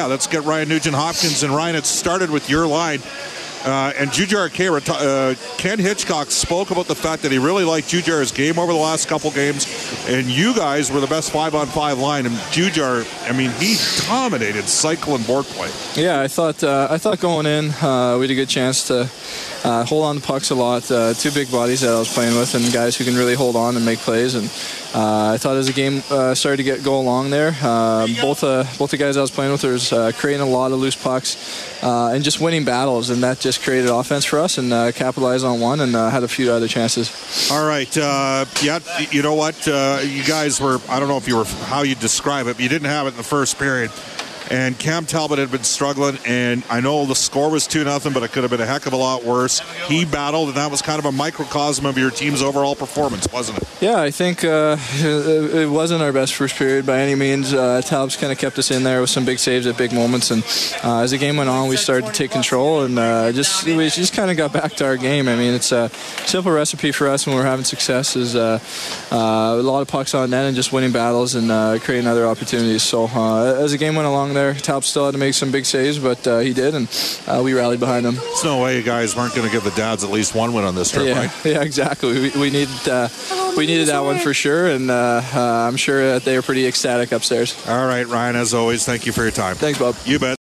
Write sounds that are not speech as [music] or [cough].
Yeah, let's get Ryan Nugent Hopkins and Ryan. It started with your line. Uh, and Khaira, uh, Ken Hitchcock spoke about the fact that he really liked Jujhar's game over the last couple games, and you guys were the best five-on-five line. And Jujhar, I mean, he dominated cycle and board play. Yeah, I thought uh, I thought going in uh, we had a good chance to uh, hold on to pucks a lot. Uh, two big bodies that I was playing with, and guys who can really hold on and make plays. And uh, I thought as the game started to get go along there, both both the guys I was playing with was creating a lot of loose pucks and just winning battles, and that just created offense for us and uh, capitalized on one and uh, had a few other chances. All right, uh, yeah, you know what, you guys were I don't know if you were how you describe it, but you didn't have it in the first period and Cam Talbot had been struggling, and I know the score was 2 nothing, but it could have been a heck of a lot worse. He battled, and that was kind of a microcosm of your team's overall performance, wasn't it? Yeah, I think uh, [laughs] it wasn't our best first period by any means. Uh, Talbot's kind of kept us in there with some big saves at big moments, and uh, as the game went on, we started to take control, and uh, just we just kind of got back to our game. I mean, it's a simple recipe for us when we're having success is uh, uh, a lot of pucks on net and just winning battles and creating other opportunities. So as the game went along there. Talp still had to make some big saves, but uh, he did, and uh, we rallied behind him. There's no way you guys weren't going to give the dads at least one win on this trip, yeah, right? [laughs] Yeah, exactly. We, we needed uh, we needed that one for sure, and uh, uh, I'm sure that they were pretty ecstatic upstairs. All right, Ryan. As always, thank you for your time. Thanks, Bob. You bet.